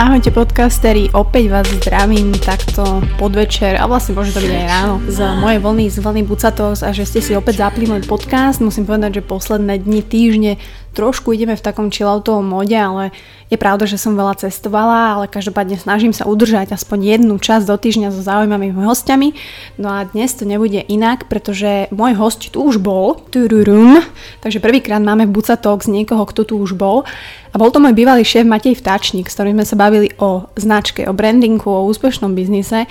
Ahojte podcasteri, opäť vás zdravím takto podvečer a vlastne môže to byť aj ráno z mojej vlny, z vlny Bucatos a že ste si opäť zapli môj podcast. Musím povedať, že posledné dni, týždne trošku ideme v takom chilloutovom mode, ale je pravda, že som veľa cestovala, ale každopádne snažím sa udržať aspoň jednu časť do týždňa so zaujímavými hostiami. No a dnes to nebude inak, pretože môj host tu už bol, tururum, takže prvýkrát máme Buca Talks niekoho, kto tu už bol. A bol to môj bývalý šéf Matej Vtáčnik, s ktorým sme sa bavili o značke, o brandingu, o úspešnom biznise.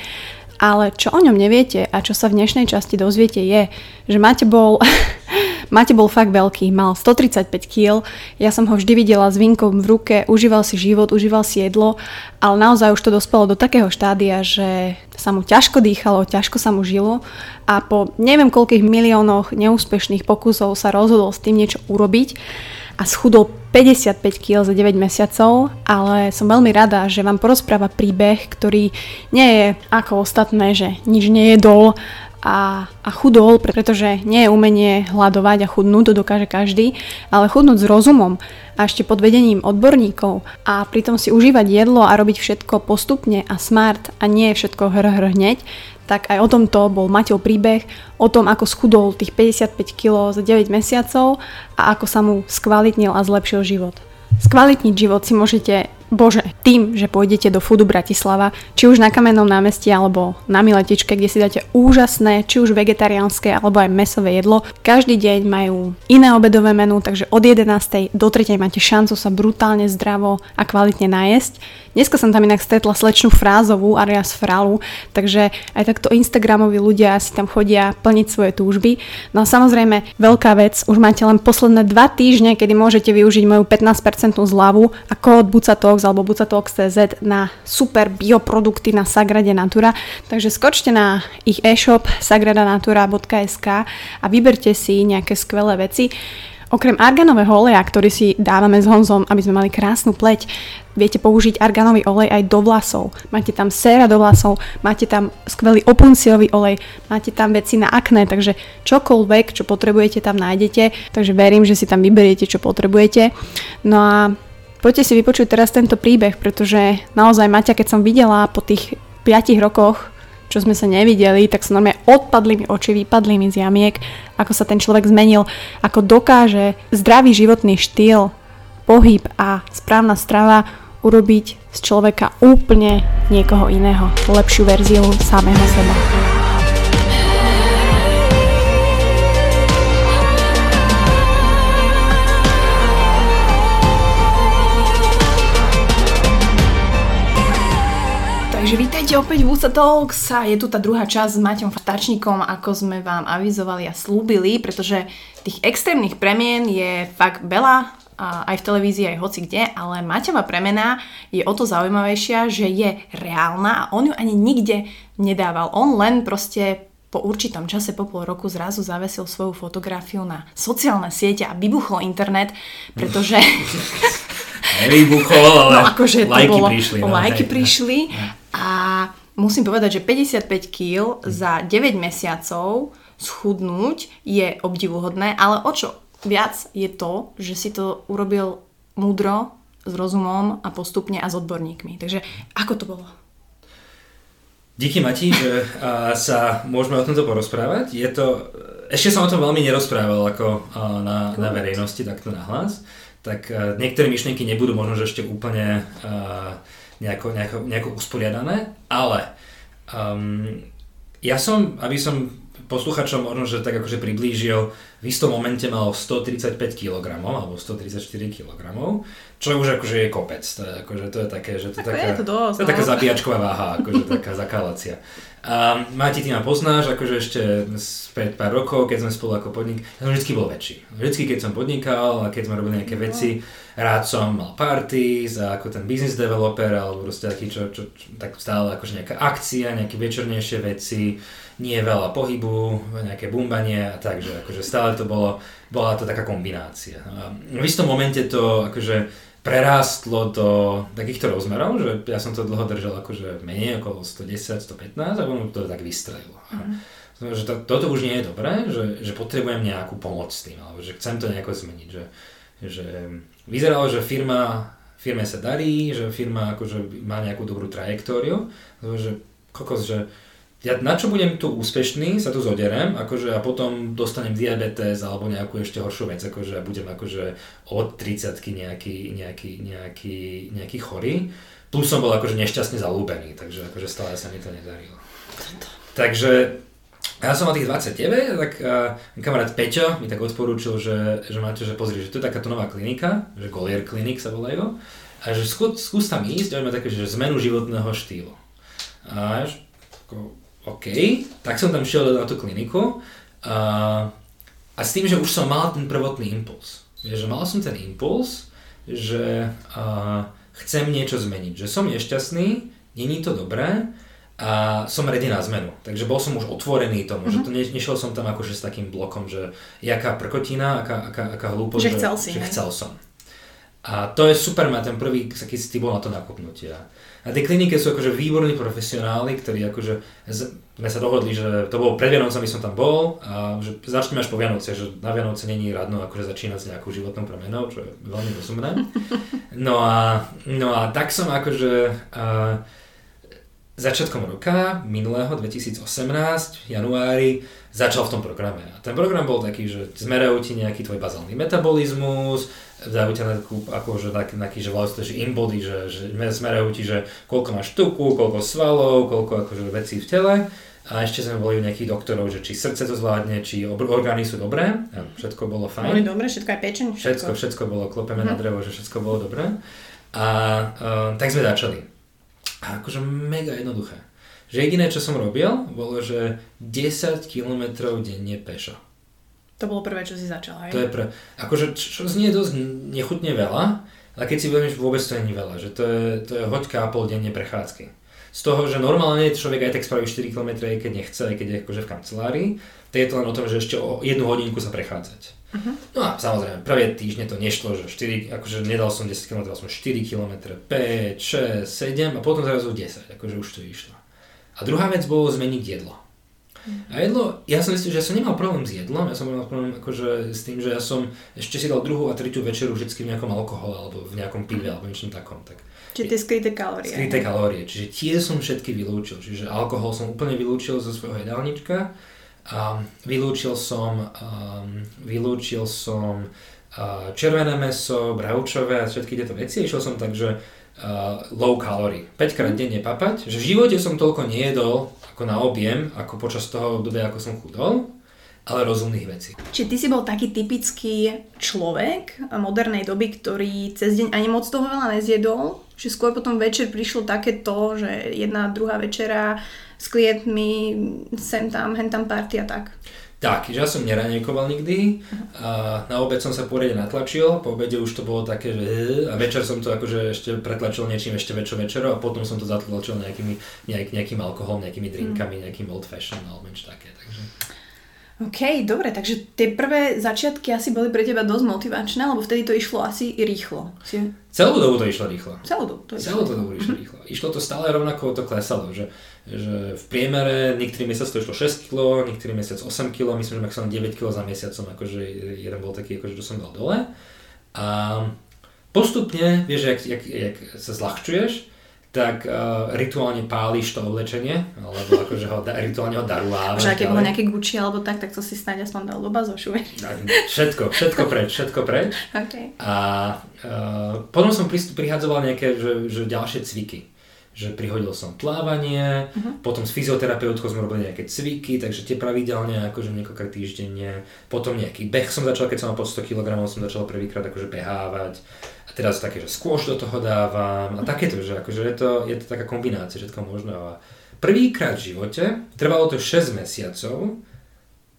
Ale čo o ňom neviete a čo sa v dnešnej časti dozviete je, že Mate bol Mate bol fakt veľký, mal 135 kg, ja som ho vždy videla s vinkom v ruke, užíval si život, užíval si jedlo, ale naozaj už to dospelo do takého štádia, že sa mu ťažko dýchalo, ťažko sa mu žilo a po neviem koľkých miliónoch neúspešných pokusov sa rozhodol s tým niečo urobiť a schudol 55 kg za 9 mesiacov, ale som veľmi rada, že vám porozpráva príbeh, ktorý nie je ako ostatné, že nič nejedol, a, a chudol, pretože nie je umenie hľadovať a chudnúť, to dokáže každý, ale chudnúť s rozumom a ešte pod vedením odborníkov a pritom si užívať jedlo a robiť všetko postupne a smart a nie všetko hr, hr hneď, tak aj o tomto bol Maťov príbeh, o tom, ako schudol tých 55 kg za 9 mesiacov a ako sa mu skvalitnil a zlepšil život. Skvalitniť život si môžete Bože, tým, že pôjdete do Foodu Bratislava, či už na Kamennom námestí alebo na Miletičke, kde si dáte úžasné, či už vegetariánske alebo aj mesové jedlo. Každý deň majú iné obedové menu, takže od 11. do 3. máte šancu sa brutálne zdravo a kvalitne najesť. Dneska som tam inak stretla slečnú frázovú, Arias Fralu, takže aj takto Instagramoví ľudia si tam chodia plniť svoje túžby. No a samozrejme, veľká vec, už máte len posledné dva týždne, kedy môžete využiť moju 15% zľavu a kód Bucato Bucatox alebo Bucatox.cz na super bioprodukty na Sagrade Natura. Takže skočte na ich e-shop sagradanatura.sk a vyberte si nejaké skvelé veci. Okrem arganového oleja, ktorý si dávame s Honzom, aby sme mali krásnu pleť, viete použiť arganový olej aj do vlasov. Máte tam séra do vlasov, máte tam skvelý opunciový olej, máte tam veci na akné, takže čokoľvek, čo potrebujete, tam nájdete. Takže verím, že si tam vyberiete, čo potrebujete. No a Poďte si vypočuť teraz tento príbeh, pretože naozaj Maťa, keď som videla po tých 5 rokoch, čo sme sa nevideli, tak sa normálne odpadli mi oči, vypadli mi z jamiek, ako sa ten človek zmenil, ako dokáže zdravý životný štýl, pohyb a správna strava urobiť z človeka úplne niekoho iného, lepšiu verziu samého seba. Takže vítajte opäť v USA Talks a je tu tá druhá časť s Maťom Vtačníkom, ako sme vám avizovali a slúbili, pretože tých extrémnych premien je fakt veľa, aj v televízii, aj hoci kde, ale Maťová premena je o to zaujímavejšia, že je reálna a on ju ani nikde nedával. On len proste po určitom čase, po pol roku zrazu zavesil svoju fotografiu na sociálne siete a vybuchol internet, pretože... Nevybuchol, ale no, akože lajky bolo, prišli. No, lajky hej, prišli a musím povedať, že 55 kg za 9 mesiacov schudnúť je obdivuhodné, ale o čo viac je to, že si to urobil múdro, s rozumom a postupne a s odborníkmi. Takže ako to bolo? Díky Mati, že sa môžeme o tomto porozprávať. Je to, ešte som o tom veľmi nerozprával ako na, na verejnosti, takto nahlas. Tak niektoré myšlienky nebudú možno, že ešte úplne nejako, nejako, nejako usporiadané, ale um, ja som, aby som posluchačom možno, že tak akože priblížil, v istom momente mal 135 kg alebo 134 kg, čo už akože je kopec, to je, akože, to je také, že to, taká, je to, dosť, to je taká no. zabíjačková váha, akože taká zakálacia. A Mati, ty ma poznáš, akože ešte späť pár rokov, keď sme spolu ako podnik, ja som vždy bol väčší. Vždycky, keď som podnikal a keď sme robili nejaké no. veci, rád som mal parties a ako ten business developer alebo proste taký, čo, čo, čo tak stále akože nejaká akcia, nejaké večernejšie veci, nie veľa pohybu, nejaké bumbanie a tak, že akože stále to bolo, bola to taká kombinácia. V istom momente to akože prerástlo do takýchto rozmerov, že ja som to dlho držal akože menej, okolo 110, 115 a ono to tak vystrelilo. Mm-hmm. Že to, toto už nie je dobré, že, že potrebujem nejakú pomoc s tým, alebo že chcem to nejako zmeniť. Že, že vyzeralo, že firma firme sa darí, že firma akože má nejakú dobrú trajektóriu, že kokos, že ja na čo budem tu úspešný, sa tu zoderem, akože a potom dostanem diabetes alebo nejakú ešte horšiu vec, akože budem akože od 30 nejaký, nejaký, nejaký, nejaký chorý. Plus som bol akože nešťastne zalúbený, takže akože stále sa mi to nedarilo. Takže ja som mal tých 29, tak uh, kamarát Peťo mi tak odporúčil, že, že máte, že pozri, že tu je takáto nová klinika, že Golier Clinic sa volajú, a že skús, skús tam ísť, a také, že zmenu životného štýlu. A ako, OK, tak som tam šiel na tú kliniku a, a s tým, že už som mal ten prvotný impuls. Že mal som ten impuls, že a, chcem niečo zmeniť, že som nešťastný, není to dobré a som ready na zmenu. Takže bol som už otvorený tomu, mm-hmm. že to ne, nešiel som tam akože s takým blokom, že jaká prkotina, aká, aká, aká hlúposť, že, chcel si, že chcel som. A to je super, má ten prvý taký bol na to nakopnutie. A tie klinike sú akože výborní profesionáli, ktorí akože, sme sa dohodli, že to bolo pred Vianocami som tam bol a že začneme až po Vianoce, že na Vianoce není radno akože začínať s nejakou životnou premenou, čo je veľmi rozumné. No a, no a tak som akože uh, začiatkom roka, minulého 2018, v januári, začal v tom programe. A ten program bol taký, že zmerajú ti nejaký tvoj bazálny metabolizmus, dajú ťa na takú, akože taký, taký že vlastne, že inbody, že, že smerajú ti, že koľko máš tuku, koľko svalov, koľko akože vecí v tele. A ešte sme boli u nejakých doktorov, že či srdce to zvládne, či orgány sú dobré. A všetko bolo fajn. Boli dobré, všetko aj pečeň? Všetko, všetko, všetko bolo, klopeme uh-huh. na mhm. drevo, že všetko bolo dobré. A uh, tak sme začali. A akože mega jednoduché. Že jediné, čo som robil, bolo, že 10 km denne pešo. To bolo prvé, čo si začal, hej? To je pre... Akože, čo znie dosť nechutne veľa, ale keď si uvedomíš, vôbec to je veľa, že to je, to je hoďka a pol denne prechádzky. Z toho, že normálne človek aj tak spraví 4 km, keď nechce, aj keď je akože v kancelárii, to je to len o tom, že ešte o jednu hodinku sa prechádzať. Uh-huh. No a samozrejme, prvé týždne to nešlo, že 4, akože nedal som 10 km, dal som 4 km, 5, 6, 7 a potom zrazu 10, akože už to išlo. A druhá vec bolo zmeniť jedlo. A jedlo, ja som myslel, že ja som nemal problém s jedlom, ja som mal problém akože s tým, že ja som ešte si dal druhú a tretiu večeru vždy v nejakom alkohole alebo v nejakom pive alebo niečom takom. Tak. Čiže tie skryté kalórie. Skryté kalórie, čiže tie som všetky vylúčil. Čiže alkohol som úplne vylúčil zo svojho jedálnička. A vylúčil som, um, vylúčil som uh, červené meso, bravčové a všetky tieto veci. Išiel som tak, že uh, low calorie. 5 krát denne papať, že v živote som toľko nejedol ako na objem, ako počas toho obdobia, ako som chudol, ale rozumných vecí. Čiže ty si bol taký typický človek modernej doby, ktorý cez deň ani moc toho veľa nezjedol, že skôr potom večer prišlo také to, že jedna, druhá večera s klientmi, sem tam, hen tam party a tak. Tak, ja som neranejkoval nikdy, a na obed som sa poriadne natlačil, po obede už to bolo také, že a večer som to akože ešte pretlačil niečím ešte väčšou večerou a potom som to zatlačil nejakými, nejak, nejakým alkoholom, nejakými drinkami, mm. nejakým old fashion alebo niečo také. Takže... OK, dobre, takže tie prvé začiatky asi boli pre teba dosť motivačné, lebo vtedy to išlo asi rýchlo. Si... Celú dobu to išlo rýchlo. Celú dobu to išlo. Celú dobu išlo mm-hmm. rýchlo. Išlo to stále rovnako, to klesalo, že, že v priemere niektorý mesiac to išlo 6 kg, niektorý mesiac 8 kg, myslím, že maximálne 9 kg za mesiacom, akože jeden bol taký, akože to som dal dole. A postupne, vieš, jak, jak, jak sa zľahčuješ, tak uh, rituálne páliš to oblečenie, alebo akože ho, rituálne ho darúváš. Že keď bolo nejaké Gucci alebo tak, tak to si snáď aspoň dal do bazošu. Všetko, všetko preč, všetko preč. Okay. A uh, potom som prihádzoval nejaké že, že ďalšie cviky že prihodil som plávanie, uh-huh. potom s fyzioterapeutkou sme robili nejaké cviky, takže tie pravidelne akože niekoľkrát týždenne, potom nejaký beh som začal, keď som mal pod 100 kg, som začal prvýkrát akože behávať a teraz také, že skôš do toho dávam a takéto, že akože je to, je to taká kombinácia všetko možné. A prvýkrát v živote, trvalo to 6 mesiacov,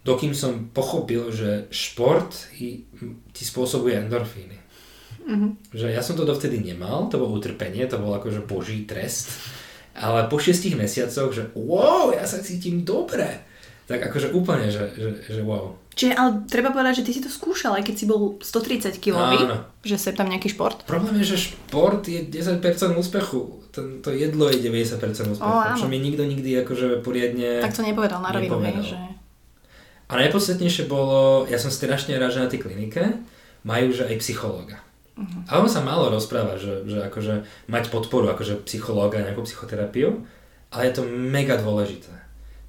dokým som pochopil, že šport ti spôsobuje endorfíny. Mm-hmm. Že ja som to dovtedy nemal, to bolo utrpenie, to bol akože boží trest. Ale po šiestich mesiacoch, že wow, ja sa cítim dobre. Tak akože úplne, že, že, že wow. Čiže ale treba povedať, že ty si to skúšal, aj keď si bol 130 kg, že sa tam nejaký šport. Problém je, že šport je 10% úspechu. Ten, to jedlo je 90% úspechu. Oh, čo mi nikto nikdy akože poriadne Tak to nepovedal na rovinu, že... A najpodstatnejšie bolo, ja som strašne rád, že na tej klinike majú že aj psychológa. Uh-huh. A on sa málo rozpráva, že, že akože mať podporu, akože psychológa, nejakú psychoterapiu, ale je to mega dôležité.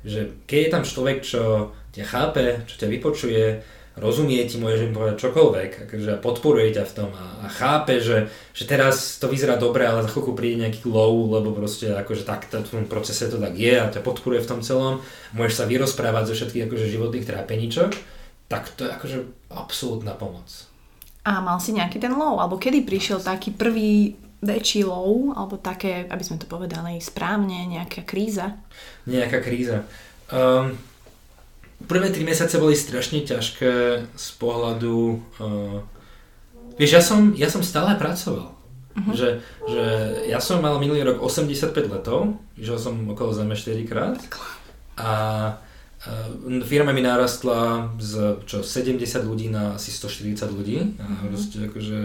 Že keď je tam človek, čo ťa chápe, čo ťa vypočuje, rozumie ti, môže im povedať čokoľvek, akože podporuje ťa v tom a, a chápe, že, že teraz to vyzerá dobre, ale za chvíľku príde nejaký low, lebo proste akože tak v tom procese to tak je a ťa podporuje v tom celom, môžeš sa vyrozprávať zo všetkých akože životných trápeníčok, tak to je akože absolútna pomoc. A mal si nejaký ten low, alebo kedy prišiel taký prvý väčší low, alebo také, aby sme to povedali správne, nejaká kríza? Nejaká kríza. Um, prvé tri mesiace boli strašne ťažké z pohľadu... Uh, vieš, ja som, ja som stále pracoval. Uh-huh. Že, že ja som mal minulý rok 85 letov, žil som okolo Zeme 4 krát a firma mi narastla z čo, 70 ľudí na asi 140 ľudí. A uh-huh. proste akože,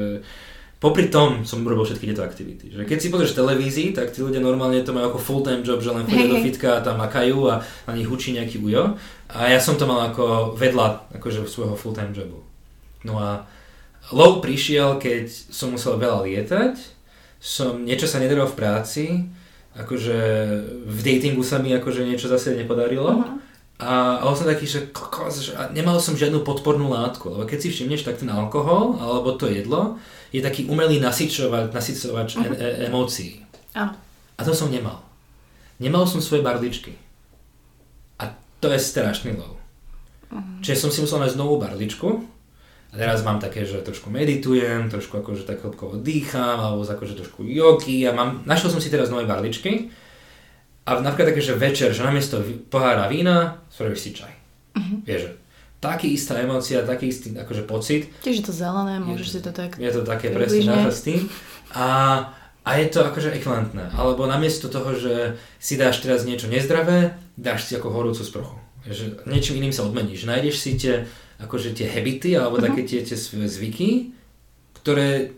popri tom som robil všetky tieto aktivity. Že keď si pozrieš televízii, tak tí ľudia normálne to majú ako full-time job, že len chodia hey. do fitka a tam makajú a na nich učí nejaký ujo. A ja som to mal ako vedľa akože svojho full-time jobu. No a low prišiel, keď som musel veľa lietať, som, niečo sa nedarilo v práci, akože v datingu sa mi akože niečo zase nepodarilo. Uh-huh. A, a som taký, že, kokos, že nemal som žiadnu podpornú látku, lebo keď si všimneš, tak ten alkohol alebo to jedlo je taký umelý nasyčovač, nasycovač uh-huh. e- emócií. Áno. A to som nemal. Nemal som svoje barličky. A to je strašný low. Uh-huh. Čiže som si musel nájsť novú barličku a teraz mám také, že trošku meditujem, trošku akože tak hĺbkovo dýcham, alebo akože trošku jogy a mám, našiel som si teraz nové barličky a napríklad také, že večer, že namiesto pohára vína, spravíš si čaj. Uh-huh. Vieš, taký istá emócia, taký istý akože pocit. Tiež je to zelené, môžeš si to tak Je to také presne s tým. A, a je to akože ekvivalentné. Alebo namiesto toho, že si dáš teraz niečo nezdravé, dáš si ako horúcu sprchu. Že niečím iným sa odmeníš. Nájdeš si tie, akože tie habity, alebo uh-huh. také tie, tie zvyky, ktoré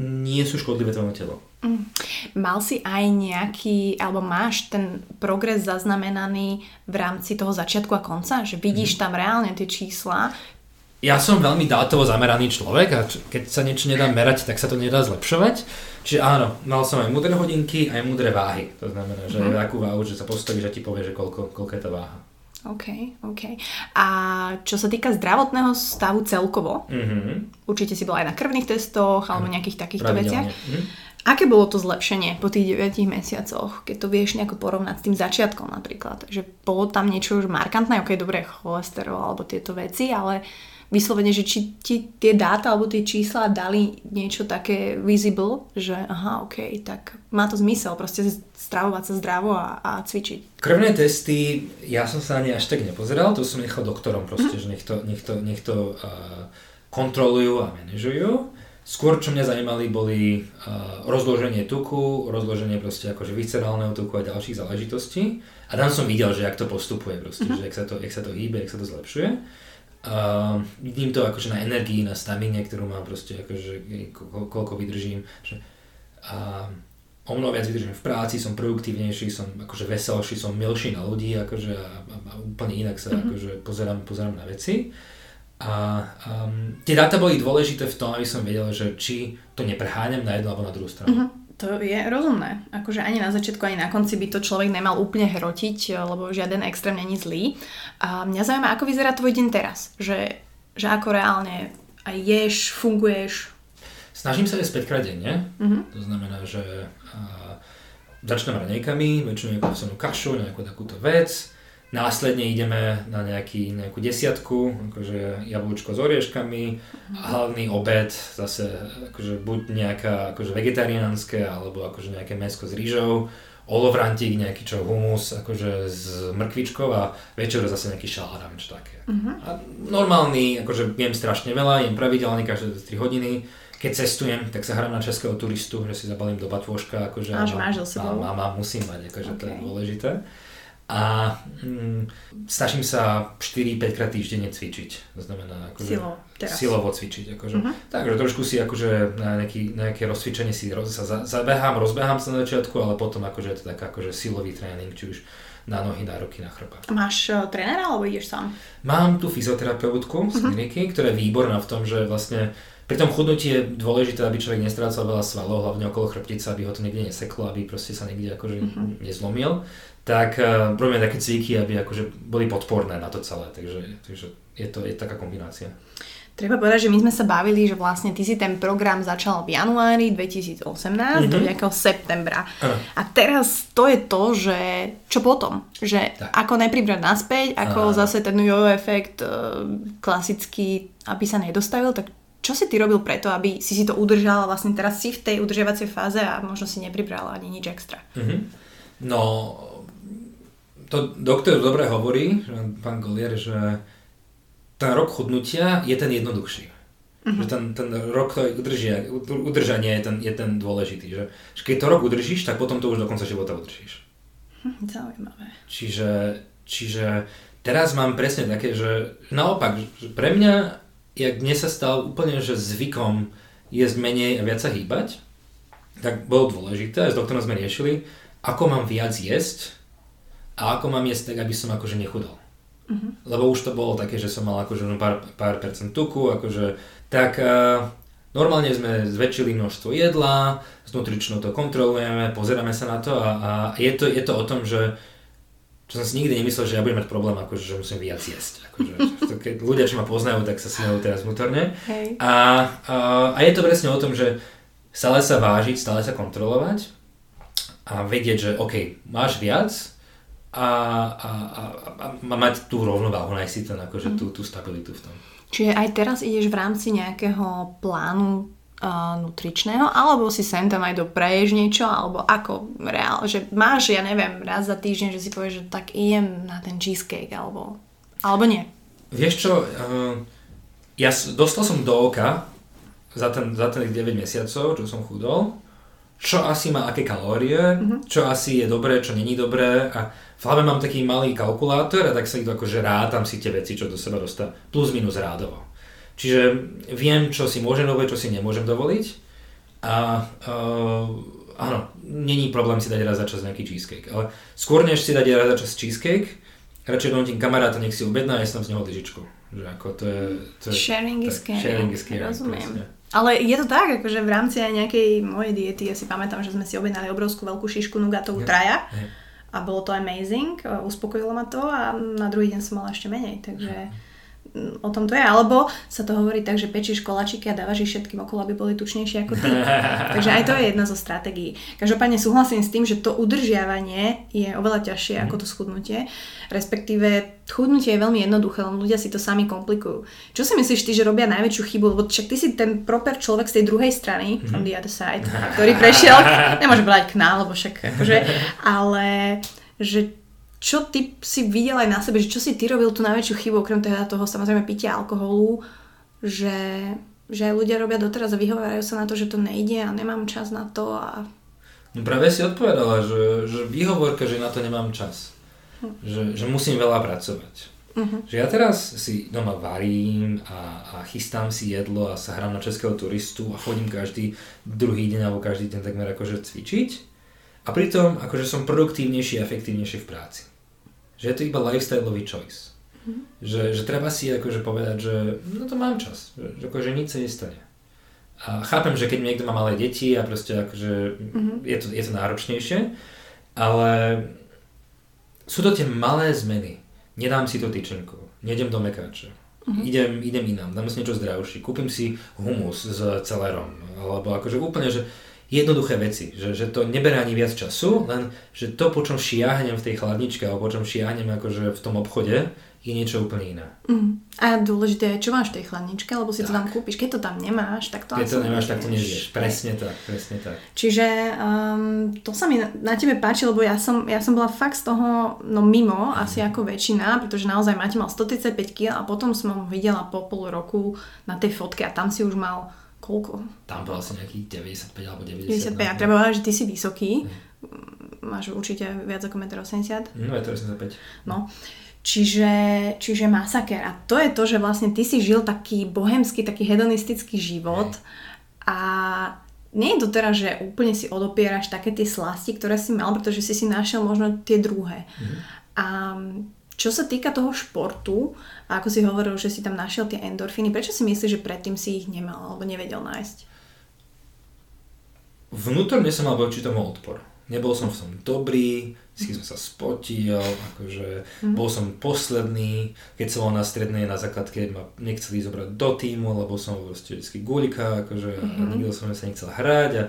nie sú škodlivé tvojmu telu. Mm. Mal si aj nejaký, alebo máš ten progres zaznamenaný v rámci toho začiatku a konca? Že vidíš mm. tam reálne tie čísla? Ja som veľmi dátovo zameraný človek a keď sa niečo nedá merať, tak sa to nedá zlepšovať. Čiže áno, mal som aj mudré hodinky, aj mudré váhy. To znamená, že mm. akú váhu, že sa postavíš a ti povie, že koľko, koľko je tá váha. OK, OK. A čo sa týka zdravotného stavu celkovo, mm-hmm. určite si bola aj na krvných testoch alebo nejakých takýchto veciach. Mm-hmm. Aké bolo to zlepšenie po tých 9 mesiacoch, keď to vieš nejako porovnať s tým začiatkom napríklad? Že bolo tam niečo už markantné, ok, dobre, cholesterol alebo tieto veci, ale vyslovene, že či ti tie dáta alebo tie čísla dali niečo také visible, že aha, ok, tak má to zmysel proste stravovať sa zdravo a, a cvičiť. Krvné testy, ja som sa ani až tak nepozeral, to som nechal doktorom proste, mm. že nech to, nech to, nech to uh, kontrolujú a manažujú. Skôr, čo mňa zajímali, boli uh, rozloženie tuku, rozloženie proste akože viscerálneho tuku a ďalších záležitostí. A tam som videl, že jak to postupuje proste, uh-huh. že jak sa to, jak sa to hýbe, jak sa to zlepšuje. Uh, vidím to akože na energii, na stamine, ktorú mám proste akože ko- koľko vydržím. Že, uh, o mnoho viac vydržím v práci, som produktívnejší, som akože veselší, som milší na ľudí akože a, a, a úplne inak sa uh-huh. akože pozerám, pozerám na veci. A um, tie dáta boli dôležité v tom, aby som vedel, že či to nepreháňam na jednu alebo na druhú stranu. Uh-huh. To je rozumné. Akože ani na začiatku, ani na konci by to človek nemal úplne hrotiť, lebo žiaden extrém není zlý. A mňa zaujíma, ako vyzerá tvoj deň teraz. Že, že ako reálne aj ješ, funguješ. Snažím sa jesť 5 krát denne. Uh-huh. To znamená, že uh, začnem raňajkami, väčšinou nejakú kašu, nejakú takúto vec Následne ideme na nejaký, nejakú desiatku, akože jablčko s orieškami, a hlavný obed zase akože buď nejaká akože vegetariánske, alebo akože nejaké mesko s rýžou, olovrantík, nejaký čo humus, akože s mrkvičkou a večer zase nejaký šalát čo také. Uh-huh. A normálny, akože jem strašne veľa, jem pravidelne každé 3 hodiny. Keď cestujem, tak sa hrám na českého turistu, že si zabalím do batvoška. Akože, a, máš sebou? Mám, mám, musím mať, akože okay. to je dôležité a mm, snažím sa 4-5 krát týždenne cvičiť. To znamená akože Silo, teraz. silovo cvičiť. Akože. Uh-huh. Takže trošku si akože na nejaký, nejaké rozcvičenie si roz, sa zabehám, rozbehám sa na začiatku, ale potom akože je to tak akože silový tréning, či už na nohy, na ruky, na chrbát. Máš uh, trénera alebo ideš sám? Mám tu fyzioterapeutku z uh-huh. kliniky, ktorá je výborná v tom, že vlastne pri tom chudnutí je dôležité, aby človek nestrácal veľa svalov, hlavne okolo chrbtice, aby ho to niekde neseklo, aby proste sa niekde akože uh-huh. nezlomil. Tak uh, robíme také cviky, aby akože boli podporné na to celé, takže, takže je to je taká kombinácia. Treba povedať, že my sme sa bavili, že vlastne ty si ten program začal v januári 2018 mm-hmm. do mhm. nejakého septembra. Uh. A teraz to je to, že čo potom? Že tak. ako nepribrať naspäť, ako uh. zase ten jojo efekt uh, klasický, aby sa nedostavil, tak čo si ty robil preto, aby si si to udržal a vlastne teraz si v tej udržiavacej fáze a možno si nepribral ani nič extra? Mm-hmm. No, to doktor dobre hovorí, pán Golier, že ten rok chudnutia je ten jednoduchší. Mm-hmm. Že ten, ten rok to udržia, udržanie je ten, je ten dôležitý. Že, že keď to rok udržíš, tak potom to už do konca života udržíš. Hm, zaujímavé. Čiže, čiže teraz mám presne také, že naopak, že pre mňa jak dnes sa stal úplne že zvykom jesť menej a viac sa hýbať, tak bolo dôležité, s doktorom sme riešili, ako mám viac jesť a ako mám jesť tak, aby som akože nechudol. Uh-huh. Lebo už to bolo také, že som mal akože pár, pár percent tuku, akože tak uh, normálne sme zväčšili množstvo jedla, s nutričnou to kontrolujeme, pozeráme sa na to a, a je, to, je to o tom, že čo som si nikdy nemyslel, že ja budem mať problém, akože, že musím viac jesť. Akože, to, keď ľudia, čo ma poznajú, tak sa smejú teraz vnútorne. Hey. A, a, a je to presne o tom, že stále sa vážiť, stále sa kontrolovať a vedieť, že OK, máš viac a, a, a, a, mať tú rovnováhu, nájsť si ten, akože, tú, tú stabilitu v tom. Čiže aj teraz ideš v rámci nejakého plánu uh, nutričného, alebo si sem tam aj dopreješ niečo, alebo ako reál, že máš, ja neviem, raz za týždeň, že si povieš, že tak idem na ten cheesecake, alebo, alebo nie. Vieš čo, uh, ja dostal som do oka za, ten, za ten 9 mesiacov, čo som chudol, čo asi má aké kalórie, mm-hmm. čo asi je dobré, čo není dobré a v hlave mám taký malý kalkulátor a tak sa to akože rátam si tie veci, čo do seba dostávam, plus minus rádovo. Čiže viem, čo si môžem dovoliť, čo si nemôžem dovoliť. A uh, áno, není problém si dať raz za čas nejaký cheesecake. Ale skôr než si dať raz za čas cheesecake, radšej donútim kamaráta, nech si objedná a jesť tam z neho lyžičku. Že ako to je... To je sharing is caring. Sharing is caring. Rozumiem. Presne. Ale je to tak, akože v rámci aj nejakej mojej diety, ja si pamätám, že sme si objednali obrovskú veľkú šišku nugatovú traja. a bolo to amazing, uspokojilo ma to a na druhý deň som mala ešte menej, takže o tom to je, alebo sa to hovorí tak, že pečíš kolačiky a dávaš ich všetkým okolo, aby boli tučnejšie ako ty. Takže aj to je jedna zo stratégií. Každopádne súhlasím s tým, že to udržiavanie je oveľa ťažšie ako to schudnutie. Respektíve chudnutie je veľmi jednoduché, len ľudia si to sami komplikujú. Čo si myslíš ty, že robia najväčšiu chybu? Lebo však ty si ten proper človek z tej druhej strany, from the other side, ktorý prešiel, nemôžem povedať k nám, lebo však akože, ale že čo ty si videl aj na sebe, že čo si ty robil tú najväčšiu chybu, okrem teda toho samozrejme pitia alkoholu, že, že aj ľudia robia doteraz a vyhovárajú sa na to, že to nejde a nemám čas na to a... No práve si odpovedala, že, že výhovorka, že na to nemám čas. Hm. Že, že musím veľa pracovať. Uh-huh. Že ja teraz si doma varím a, a chystám si jedlo a sa hrám na českého turistu a chodím každý druhý deň alebo každý deň takmer akože cvičiť. A pritom akože som produktívnejší a efektívnejší v práci že je to iba lifestyleový choice. Mm-hmm. Že, že treba si akože povedať, že no to mám čas, že, že akože nič sa nestane. A chápem, že keď niekto má malé deti a proste akože mm-hmm. je, to, je to náročnejšie, ale sú to tie malé zmeny. Nedám si to tyčenku, nejdem do mekáča, mm-hmm. idem, idem inám, dám si niečo zdravšie, kúpim si humus s celerom, alebo akože úplne, že jednoduché veci, že, že to neberá ani viac času, len že to, po čom šiahnem v tej chladničke alebo po čom šiahnem akože v tom obchode, je niečo úplne iné. Mm. A dôležité je, čo máš v tej chladničke, lebo si tak. to tam kúpiš. Keď to tam nemáš, tak to Keď to nemáš, tak to nevieš. Presne tak, presne tak. Čiže um, to sa mi na, na tebe páči, lebo ja som, ja som bola fakt z toho no mimo, mm. asi ako väčšina, pretože naozaj Mati mal 135 kg a potom som ho videla po pol roku na tej fotke a tam si už mal koľko? Tam bol asi nejaký 95 alebo 90. 95 a treba povedať, že ty si vysoký. Mm. Máš určite viac ako 1,80 m. No, 1,85 No. Čiže, čiže masaker. A to je to, že vlastne ty si žil taký bohemský, taký hedonistický život a nie je to teraz, že úplne si odopieraš také tie slasti, ktoré si mal, pretože si si našiel možno tie druhé. Mm. A Čo sa týka toho športu, a ako si hovoril, že si tam našiel tie endorfíny, prečo si myslíš, že predtým si ich nemal alebo nevedel nájsť? Vnútorne som mal voči tomu odpor. Nebol som v tom dobrý, vždy som sa spotil, akože mm-hmm. bol som posledný, keď som bol na strednej na základke ma nechceli zobrať do týmu, lebo som bol proste vždy gulika, akože mm-hmm. mhm. nikto som sa nechcel hrať a,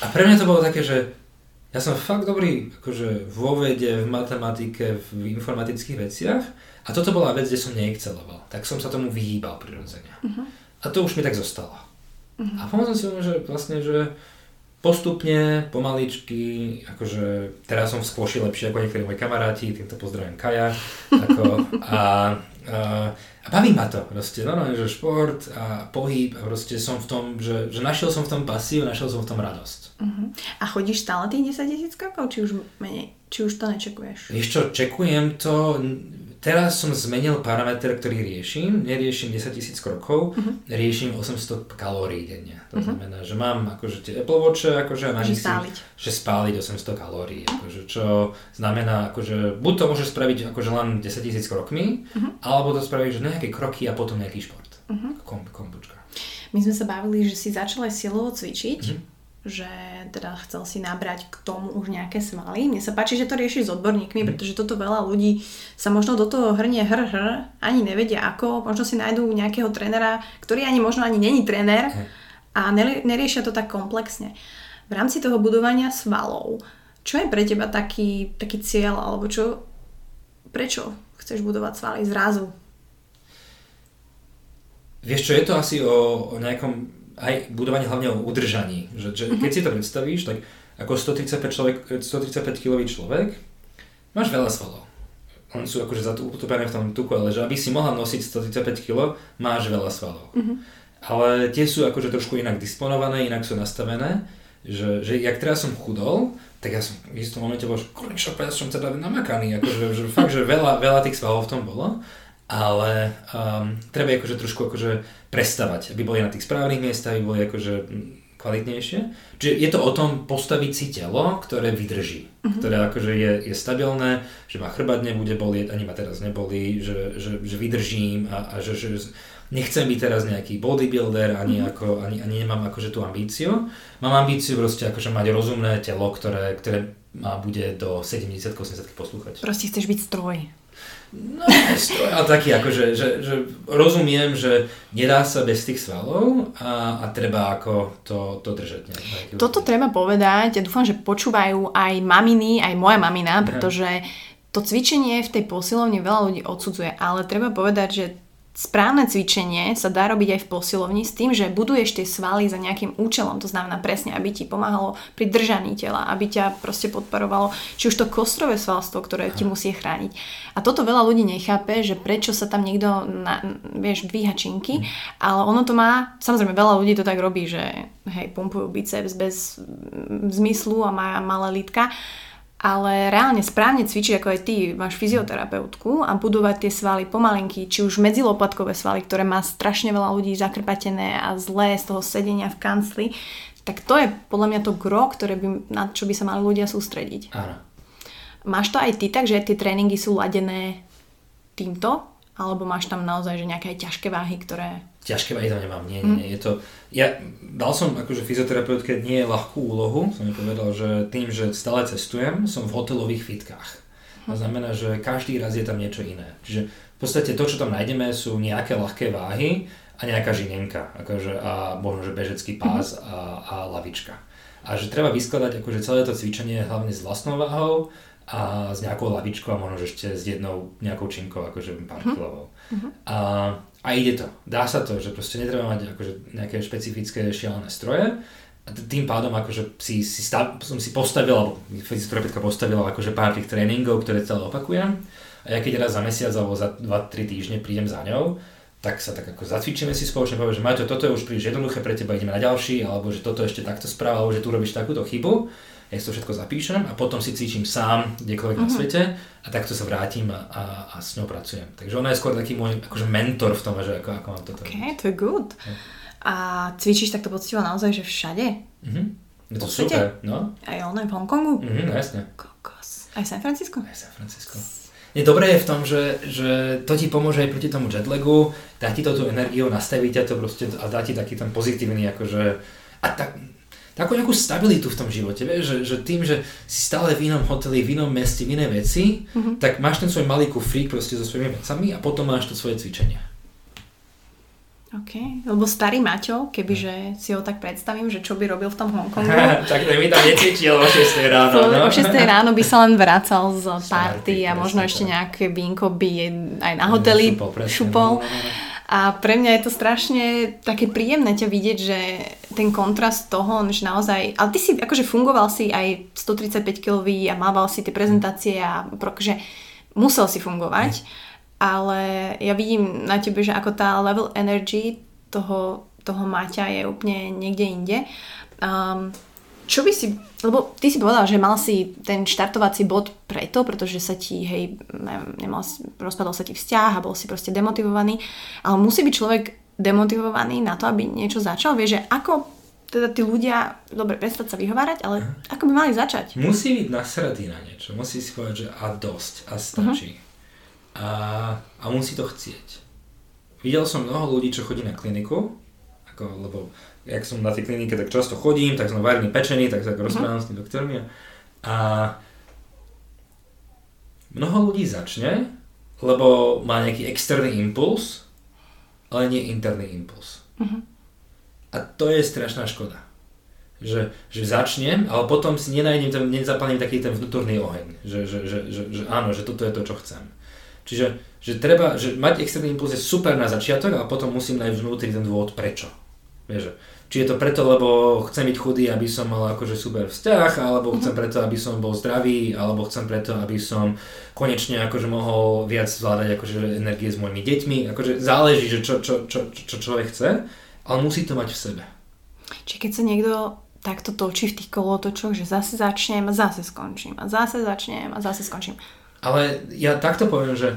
a pre mňa to bolo také, že ja som fakt dobrý akože vo vede, v matematike, v informatických veciach a toto bola vec, kde som neexceloval. Tak som sa tomu vyhýbal prirodzene. Uh-huh. A to už mi tak zostalo. Uh-huh. A potom som si uvedomil, že vlastne, že postupne, pomaličky, akože teraz som v skvoši lepšie ako niektorí moji kamaráti, týmto pozdravím Kaja, ako, a, a, a baví ma to proste, normálne, že šport a pohyb a proste som v tom, že, že našiel som v tom pasív, našiel som v tom radosť. Uh-huh. A chodíš stále tých 10 tisíc krokov, či už menej? Či už to nečekuješ? Vieš čo, čekujem to, Teraz som zmenil parameter, ktorý riešim. Neriešim 10 tisíc krokov, uh-huh. riešim 800 kalórií denne. To uh-huh. znamená, že mám akože tie Apple Watch, akože mám že spáliť. že spáliť 800 kalórií. Akože, čo znamená, akože buď to môžeš spraviť akože len 10 tisíc krokmi, uh-huh. alebo to spraviť, že nejaké kroky a potom nejaký šport. Uh-huh. Kom, kombučka. My sme sa bavili, že si začal aj silovo cvičiť. Uh-huh že teda chcel si nabrať k tomu už nejaké svaly. Mne sa páči, že to rieši s odborníkmi, mm. pretože toto veľa ľudí sa možno do toho hrnie hr, hr ani nevedia ako, možno si nájdú nejakého trénera, ktorý ani možno ani není tréner a neriešia to tak komplexne. V rámci toho budovania svalov, čo je pre teba taký, taký cieľ, alebo čo, prečo chceš budovať svaly zrazu? Vieš čo, je to asi o, o nejakom aj budovanie hlavne o udržaní. Že, že keď si to predstavíš, tak ako 135, človek, 135 kg človek, máš veľa svalov. Oni sú akože utopené v tom tuku, ale že aby si mohla nosiť 135 kg, máš veľa svalov. Mm-hmm. Ale tie sú akože trošku inak disponované, inak sú nastavené, že, že jak teraz som chudol, tak ja som v istom momente bol, že čo, ja som teda namakaný, akože, že fakt, že veľa, veľa tých svalov v tom bolo ale um, treba akože trošku akože prestavať, aby boli na tých správnych miestach, aby boli akože kvalitnejšie. Čiže je to o tom postaviť si telo, ktoré vydrží, uh-huh. ktoré akože je, je stabilné, že ma chrbát nebude bolieť, ani ma teraz nebolí, že, že, že vydržím a, a že, že nechcem byť teraz nejaký bodybuilder, ani, uh-huh. ako, ani, ani nemám akože tú ambíciu. Mám ambíciu proste akože mať rozumné telo, ktoré, ktoré ma bude do 70-80 poslúchať. Proste chceš byť stroj. No, ale taký akože, že, že rozumiem, že nedá sa bez tých svalov a, a treba ako to, to držať. Ne? Toto treba povedať, ja dúfam, že počúvajú aj maminy, aj moja mamina, pretože to cvičenie v tej posilovni veľa ľudí odsudzuje, ale treba povedať, že správne cvičenie sa dá robiť aj v posilovni s tým, že buduješ tie svaly za nejakým účelom, to znamená presne, aby ti pomáhalo pri držaní tela, aby ťa proste podporovalo, či už to kostrové svalstvo, ktoré ti musí chrániť. A toto veľa ľudí nechápe, že prečo sa tam niekto, na, vieš, dvíha činky, mm. ale ono to má, samozrejme veľa ľudí to tak robí, že hej, pumpujú biceps bez zmyslu a má malé lítka, ale reálne správne cvičiť, ako aj ty, máš fyzioterapeutku a budovať tie svaly pomalinky, či už medzilopatkové svaly, ktoré má strašne veľa ľudí zakrpatené a zlé z toho sedenia v kancli, tak to je podľa mňa to gro, ktoré by, na čo by sa mali ľudia sústrediť. Áno. Máš to aj ty tak, že tie tréningy sú ladené týmto? Alebo máš tam naozaj že nejaké ťažké váhy, ktoré... Ťažké váhy tam nemám, nie, nie, nie. Je to, ja dal som akože fyzioterapeutke nie ľahkú úlohu, som mi povedal, že tým, že stále cestujem, som v hotelových fitkách. To hm. znamená, že každý raz je tam niečo iné. Čiže v podstate to, čo tam nájdeme, sú nejaké ľahké váhy a nejaká žinenka, akože a možno, že bežecký pás mhm. a, a lavička. A že treba vyskladať akože celé to cvičenie hlavne s vlastnou váhou, a s nejakou lavičkou a možno ešte s jednou nejakou činkou, akože pár kilovou. Uh-huh. A, a ide to. Dá sa to, že proste netreba mať akože nejaké špecifické šialené stroje. A tým pádom akože si, si stav, som si postavil, alebo fyzioterapeutka postavila akože pár tých tréningov, ktoré celé opakujem. A ja keď raz za mesiac alebo za 2-3 týždne prídem za ňou, tak sa tak ako zacvičíme si spoločne, poviem, že Maťo, toto je už príliš jednoduché pre teba, ideme na ďalší, alebo že toto ešte takto správa, alebo že tu robíš takúto chybu ja si to všetko zapíšem a potom si cvičím sám kdekoľvek uh-huh. na mhm. svete a takto sa vrátim a, a, a s ňou pracujem. Takže ona je skôr taký môj akože mentor v tom, že ako, ako mám toto. Ok, to je good. Ja. A cvičíš takto poctivo naozaj, že všade? Uh-huh. Je to super, no. Aj ona je v Hongkongu? No jasne. Kokos. Aj San Francisco? Aj San Francisco. je dobré je v tom, že, že to ti pomôže aj proti tomu jetlagu, dá ti to tú energiu, nastaví ťa to proste a dá ti taký ten pozitívny akože a tak, takú nejakú stabilitu v tom živote, vieš, že, že tým, že si stále v inom hoteli, v inom meste, v iné veci, mm-hmm. tak máš ten svoj malý kufrík proste so svojimi vecami a potom máš to svoje cvičenie. OK, lebo starý Maťo, kebyže si ho tak predstavím, že čo by robil v tom Hongkongu. tak mi tam necvičil o 6 ráno. No? O 6 ráno by sa len vracal z party a možno ešte nejaké vínko by aj na hoteli šupol. Presne, šupol. No, no, no. A pre mňa je to strašne také príjemné ťa vidieť, že ten kontrast toho, že naozaj, ale ty si akože fungoval si aj 135 kg a mával si tie prezentácie a že musel si fungovať. Mm ale ja vidím na tebe, že ako tá level energy toho, toho Maťa je úplne niekde inde. Um, čo by si, lebo ty si povedal, že mal si ten štartovací bod preto, pretože sa ti, hej, nemal, rozpadol sa ti vzťah a bol si proste demotivovaný, ale musí byť človek demotivovaný na to, aby niečo začal. Vieš, že ako teda tí ľudia, dobre, prestať sa vyhovárať, ale ako by mali začať? Musí byť nasradý na niečo. Musí si povedať, že a dosť, a stačí. Uh-huh a, a musí to chcieť. Videl som mnoho ľudí, čo chodí na kliniku, ako, lebo jak som na tej klinike, tak často chodím, tak som varený pečený, tak sa uh-huh. rozprávam s tým doktormi a mnoho ľudí začne, lebo má nejaký externý impuls, ale nie interný impuls. Uh-huh. A to je strašná škoda. Že, že začnem, ale potom si nenájdem, nezapalím taký ten vnútorný oheň. Že, že, že, že, že áno, že toto je to, čo chcem. Čiže že treba, že mať externý impuls je super na začiatok, a potom musím nájsť vnútri ten dôvod prečo. Vieš, či je to preto, lebo chcem byť chudý, aby som mal akože super vzťah, alebo chcem mhm. preto, aby som bol zdravý, alebo chcem preto, aby som konečne akože mohol viac zvládať akože energie s mojimi deťmi. Akože záleží, že čo, čo, čo, čo človek chce, ale musí to mať v sebe. Či keď sa niekto takto točí v tých kolotočoch, že zase začnem a zase skončím a zase začnem a zase skončím. Ale ja takto poviem, že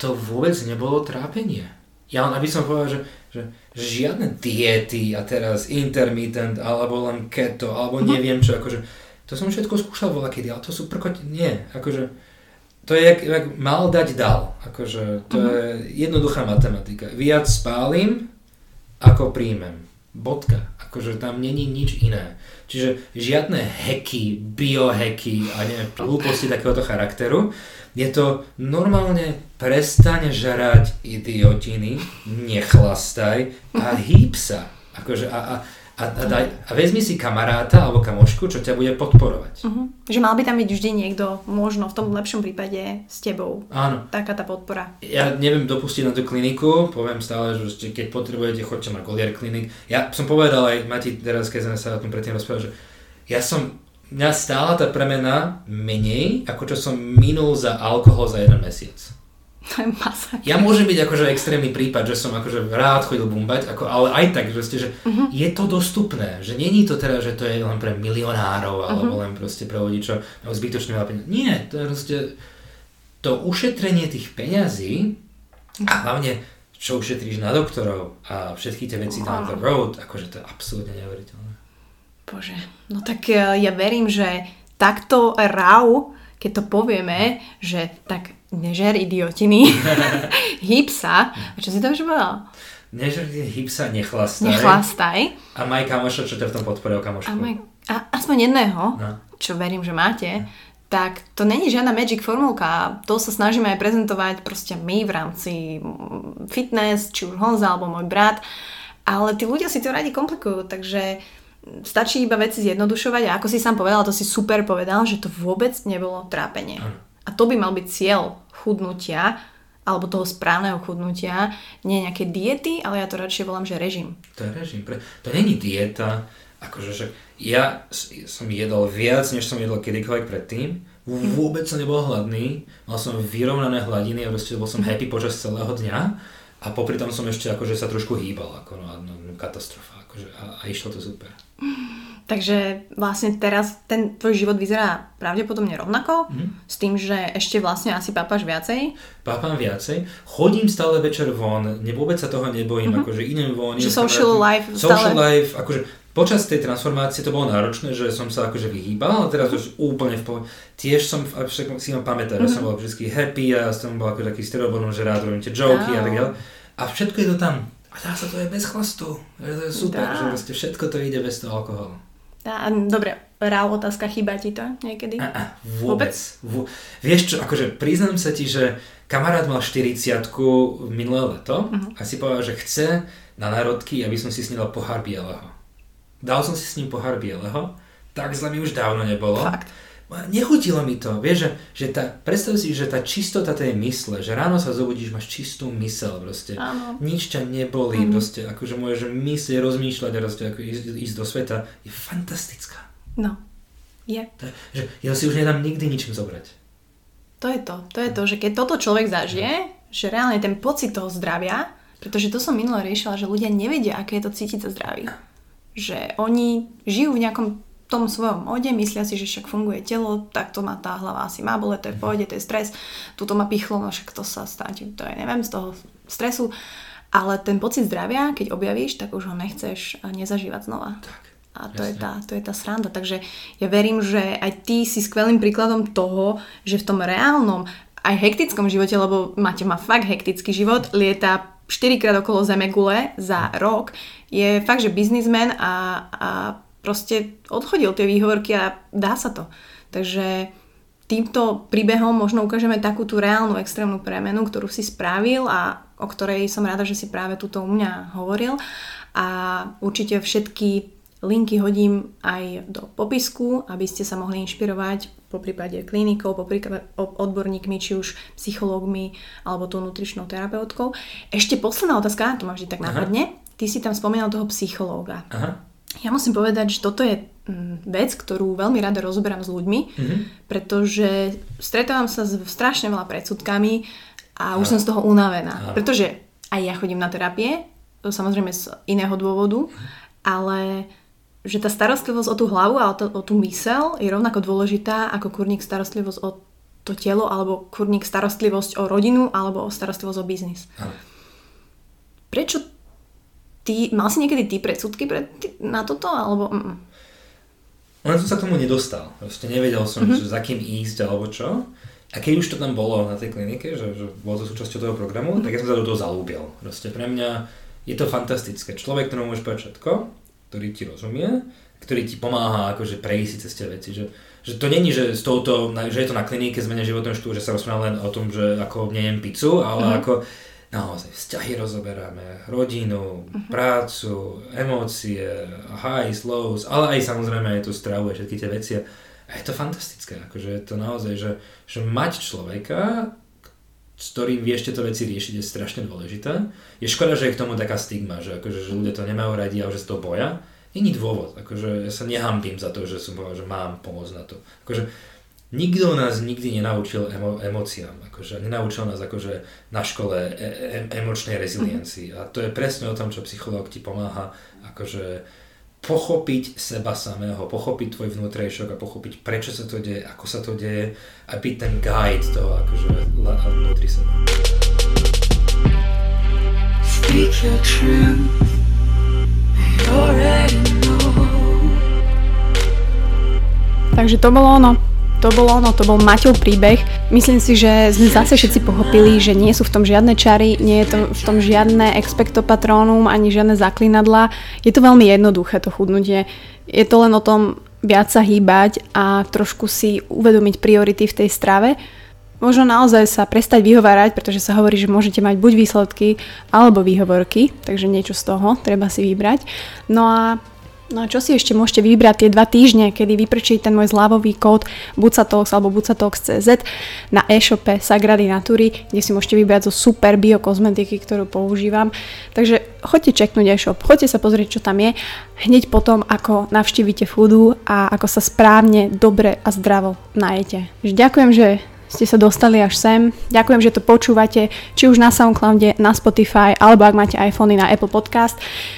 to vôbec nebolo trápenie. Ja len aby som povedal, že, že žiadne diety a teraz intermittent alebo len keto alebo mm-hmm. neviem čo, akože to som všetko skúšal voľa kedy, ale to sú prkoti, nie, akože to je jak, jak mal dať dal, akože to mm-hmm. je jednoduchá matematika. Viac spálim, ako príjmem. Bodka. Akože tam není nič iné. Čiže žiadne hacky, biohacky a neviem, hlúposti takéhoto charakteru. Je to normálne prestaň žrať idiotiny, nechlastaj a hýb sa. Akože a, a, a, a, daj, a vezmi si kamaráta alebo kamošku, čo ťa bude podporovať. Uh-huh. Že mal by tam byť vždy niekto, možno v tom lepšom prípade s tebou. Áno. Taká tá podpora. Ja neviem dopustiť na tú kliniku, poviem stále, že keď potrebujete, choďte na Golier klinik. Ja som povedal aj Mati teraz, keď sme sa o tom predtým rozprávali, že ja som, mňa stála tá premena menej, ako čo som minul za alkohol za jeden mesiac. To je masaker. Ja môžem byť akože extrémny prípad, že som akože rád chodil bumbať, ako, ale aj tak, že, ste, že uh-huh. je to dostupné, že není to teda, že to je len pre milionárov alebo uh-huh. len proste pre ľudí, čo majú zbytočne veľa peniazí. Nie, to je proste to ušetrenie tých peňazí a hlavne čo ušetríš na doktorov a všetky tie veci down the road, akože to je absolútne neuveriteľné. Bože, no tak e, ja verím, že takto rau, keď to povieme, že tak nežer idiotiny, hýb sa. A čo si to už povedal? Nežer hýb sa, nechlastaj. Nechlastaj. A maj kamoša, čo ťa v tom podporil kamošku. A, maj, a aspoň jedného, no. čo verím, že máte, tak to není žiadna magic formulka. To sa snažíme aj prezentovať proste my v rámci fitness, či už Honza alebo môj brat. Ale tí ľudia si to radi komplikujú, takže stačí iba veci zjednodušovať a ako si sám povedal, to si super povedal, že to vôbec nebolo trápenie. Ano. A to by mal byť cieľ chudnutia, alebo toho správneho chudnutia, nie nejaké diety, ale ja to radšej volám, že režim. To je režim. To není dieta, akože že ja som jedol viac, než som jedol kedykoľvek predtým, mhm. vôbec som nebol hladný, mal som vyrovnané hladiny a proste bol som happy počas celého dňa a popri tom som ešte akože sa trošku hýbal, ako no, no katastrofa, akože a, a išlo to super. Takže vlastne teraz ten tvoj život vyzerá pravdepodobne rovnako, mm. s tým, že ešte vlastne asi pápaš viacej. Pápam viacej. Chodím stále večer von, ne, vôbec sa toho nebojím, mm-hmm. akože idem von. Že social life Social stále... life, akože počas tej transformácie to bolo náročné, že som sa akože vyhýbal, ale teraz už úplne v pohode. Tiež som, však si ma pamätám, mm-hmm. že som mhm. bol vždy happy a som bol ako taký stereobonom, že rád robím tie joky a tak ďalej. A všetko je to tam. Dá sa to aj bez chlastu. To je super, dá. že vlastne všetko to ide bez toho alkoholu. Dá, dobre, rá otázka, chýba ti to niekedy? A, vôbec. vôbec? Vieš čo, akože priznám sa ti, že kamarát mal 40 minulé leto uh-huh. a si povedal, že chce na národky, aby som si s ním dal pohár bieleho. Dal som si s ním pohár bieleho, tak zle mi už dávno nebolo. Fakt. Nechutilo mi to, vieš, že, že tá, predstav si, že tá čistota tej mysle, že ráno sa zobudíš, máš čistú mysel proste, Áno. nič ťa nebolí, mm. proste, akože môžeš myslieť, rozmýšľať a proste, ako ísť, ísť do sveta, je fantastická. No, je. To, že ja si už nedám nikdy ničím zobrať. To je to, to je to, že keď toto človek zažije, že reálne ten pocit toho zdravia, pretože to som minule riešila, že ľudia nevedia, aké je to cítiť sa zdraví. Že oni žijú v nejakom tom svojom mode, myslia si, že však funguje telo, tak to má tá hlava asi má bole, to je v pohode, to je stres, tuto má pichlo, no však to sa stane, to je neviem, z toho stresu. Ale ten pocit zdravia, keď objavíš, tak už ho nechceš nezažívať znova. Tak. A to je, tá, to je tá sranda. Takže ja verím, že aj ty si skvelým príkladom toho, že v tom reálnom, aj hektickom živote, lebo máte má fakt hektický život, lieta 4 krát okolo Zemegule za rok, je fakt, že biznismen a, a proste odchodil tie výhovorky a dá sa to. Takže týmto príbehom možno ukážeme takú tú reálnu extrémnu premenu, ktorú si spravil a o ktorej som rada, že si práve túto u mňa hovoril. A určite všetky Linky hodím aj do popisku, aby ste sa mohli inšpirovať po prípade klinikov, po prípade odborníkmi, či už psychológmi alebo tou nutričnou terapeutkou. Ešte posledná otázka, to ma vždy tak napadne. Ty si tam spomínal toho psychológa. Aha. Ja musím povedať, že toto je mm, vec, ktorú veľmi rada rozoberám s ľuďmi, mm-hmm. pretože stretávam sa s strašne veľa predsudkami a už Aha. som z toho unavená. Aha. Pretože aj ja chodím na terapie, samozrejme z iného dôvodu, ale že tá starostlivosť o tú hlavu a o, to, o tú mysel je rovnako dôležitá ako kurník starostlivosť o to telo alebo kurník starostlivosť o rodinu alebo o starostlivosť o biznis. Aha. Prečo ty, mal si niekedy ty predsudky pre, ty, na toto alebo... Mm. Len som sa k tomu nedostal. Proste nevedel som, mm-hmm. že za kým ísť alebo čo. A keď už to tam bolo na tej klinike, že, že bolo to súčasťou toho programu, mm-hmm. tak ja som sa do toho zalúbil. Proste pre mňa je to fantastické. Človek, ktorému môžeš povedať všetko, ktorý ti rozumie, ktorý ti pomáha akože prejsť cez tie veci. Že, že to není, že, s touto, že je to na klinike zmene životného štýlu, že sa rozprávame len o tom, že ako nejem pizzu, ale mm. ako naozaj vzťahy rozoberáme, rodinu, uh-huh. prácu, emócie, highs, lows, ale aj samozrejme aj tú stravu a všetky tie veci. A je to fantastické, akože je to naozaj, že, že mať človeka, s ktorým vieš tieto veci riešiť, je strašne dôležité. Je škoda, že je k tomu taká stigma, že, akože, že ľudia to nemajú radi a že sa to boja. Není dôvod, akože ja sa nehambím za to, že som povedal, že mám pomôcť na to. Akože, nikto nás nikdy nenaučil emo, emóciám, akože, nenaučil nás akože na škole e, e, emočnej reziliencii. A to je presne o tom, čo psychológ ti pomáha akože pochopiť seba samého, pochopiť tvoj vnútrejšok a pochopiť prečo sa to deje, ako sa to deje a byť ten guide toho akože vnútri seba. Speak your truth, Takže to bolo ono. To bolo ono, to bol Maťov príbeh. Myslím si, že sme zase všetci pochopili, že nie sú v tom žiadne čary, nie je to v tom žiadne expecto patronum, ani žiadne zaklinadla. Je to veľmi jednoduché to chudnutie. Je to len o tom viac sa hýbať a trošku si uvedomiť priority v tej strave. Možno naozaj sa prestať vyhovárať, pretože sa hovorí, že môžete mať buď výsledky alebo výhovorky, takže niečo z toho treba si vybrať. No a No a čo si ešte môžete vybrať tie dva týždne, kedy vyprčí ten môj zľavový kód Bucatox alebo Bucatox.cz na e-shope Sagrady Natury, kde si môžete vybrať zo super biokozmetiky, ktorú používam. Takže choďte čeknúť e-shop, choďte sa pozrieť, čo tam je, hneď potom, ako navštívite foodu a ako sa správne, dobre a zdravo najete. Ďakujem, že ste sa dostali až sem. Ďakujem, že to počúvate, či už na Soundcloude, na Spotify, alebo ak máte iPhony na Apple Podcast.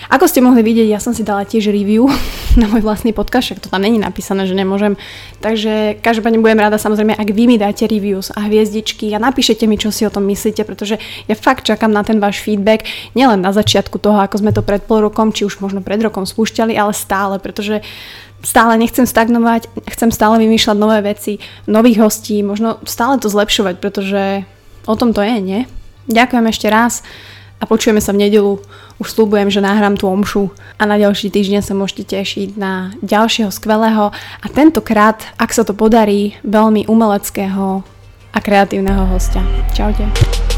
Ako ste mohli vidieť, ja som si dala tiež review na môj vlastný podcast, však to tam není napísané, že nemôžem. Takže každopádne budem rada samozrejme, ak vy mi dáte reviews a hviezdičky a napíšete mi, čo si o tom myslíte, pretože ja fakt čakám na ten váš feedback, nielen na začiatku toho, ako sme to pred pol rokom, či už možno pred rokom spúšťali, ale stále, pretože stále nechcem stagnovať, chcem stále vymýšľať nové veci, nových hostí, možno stále to zlepšovať, pretože o tom to je, nie? Ďakujem ešte raz a počujeme sa v nedelu. Už slúbujem, že nahrám tú omšu a na ďalší týždeň sa môžete tešiť na ďalšieho skvelého a tentokrát, ak sa to podarí, veľmi umeleckého a kreatívneho hostia. Čaute.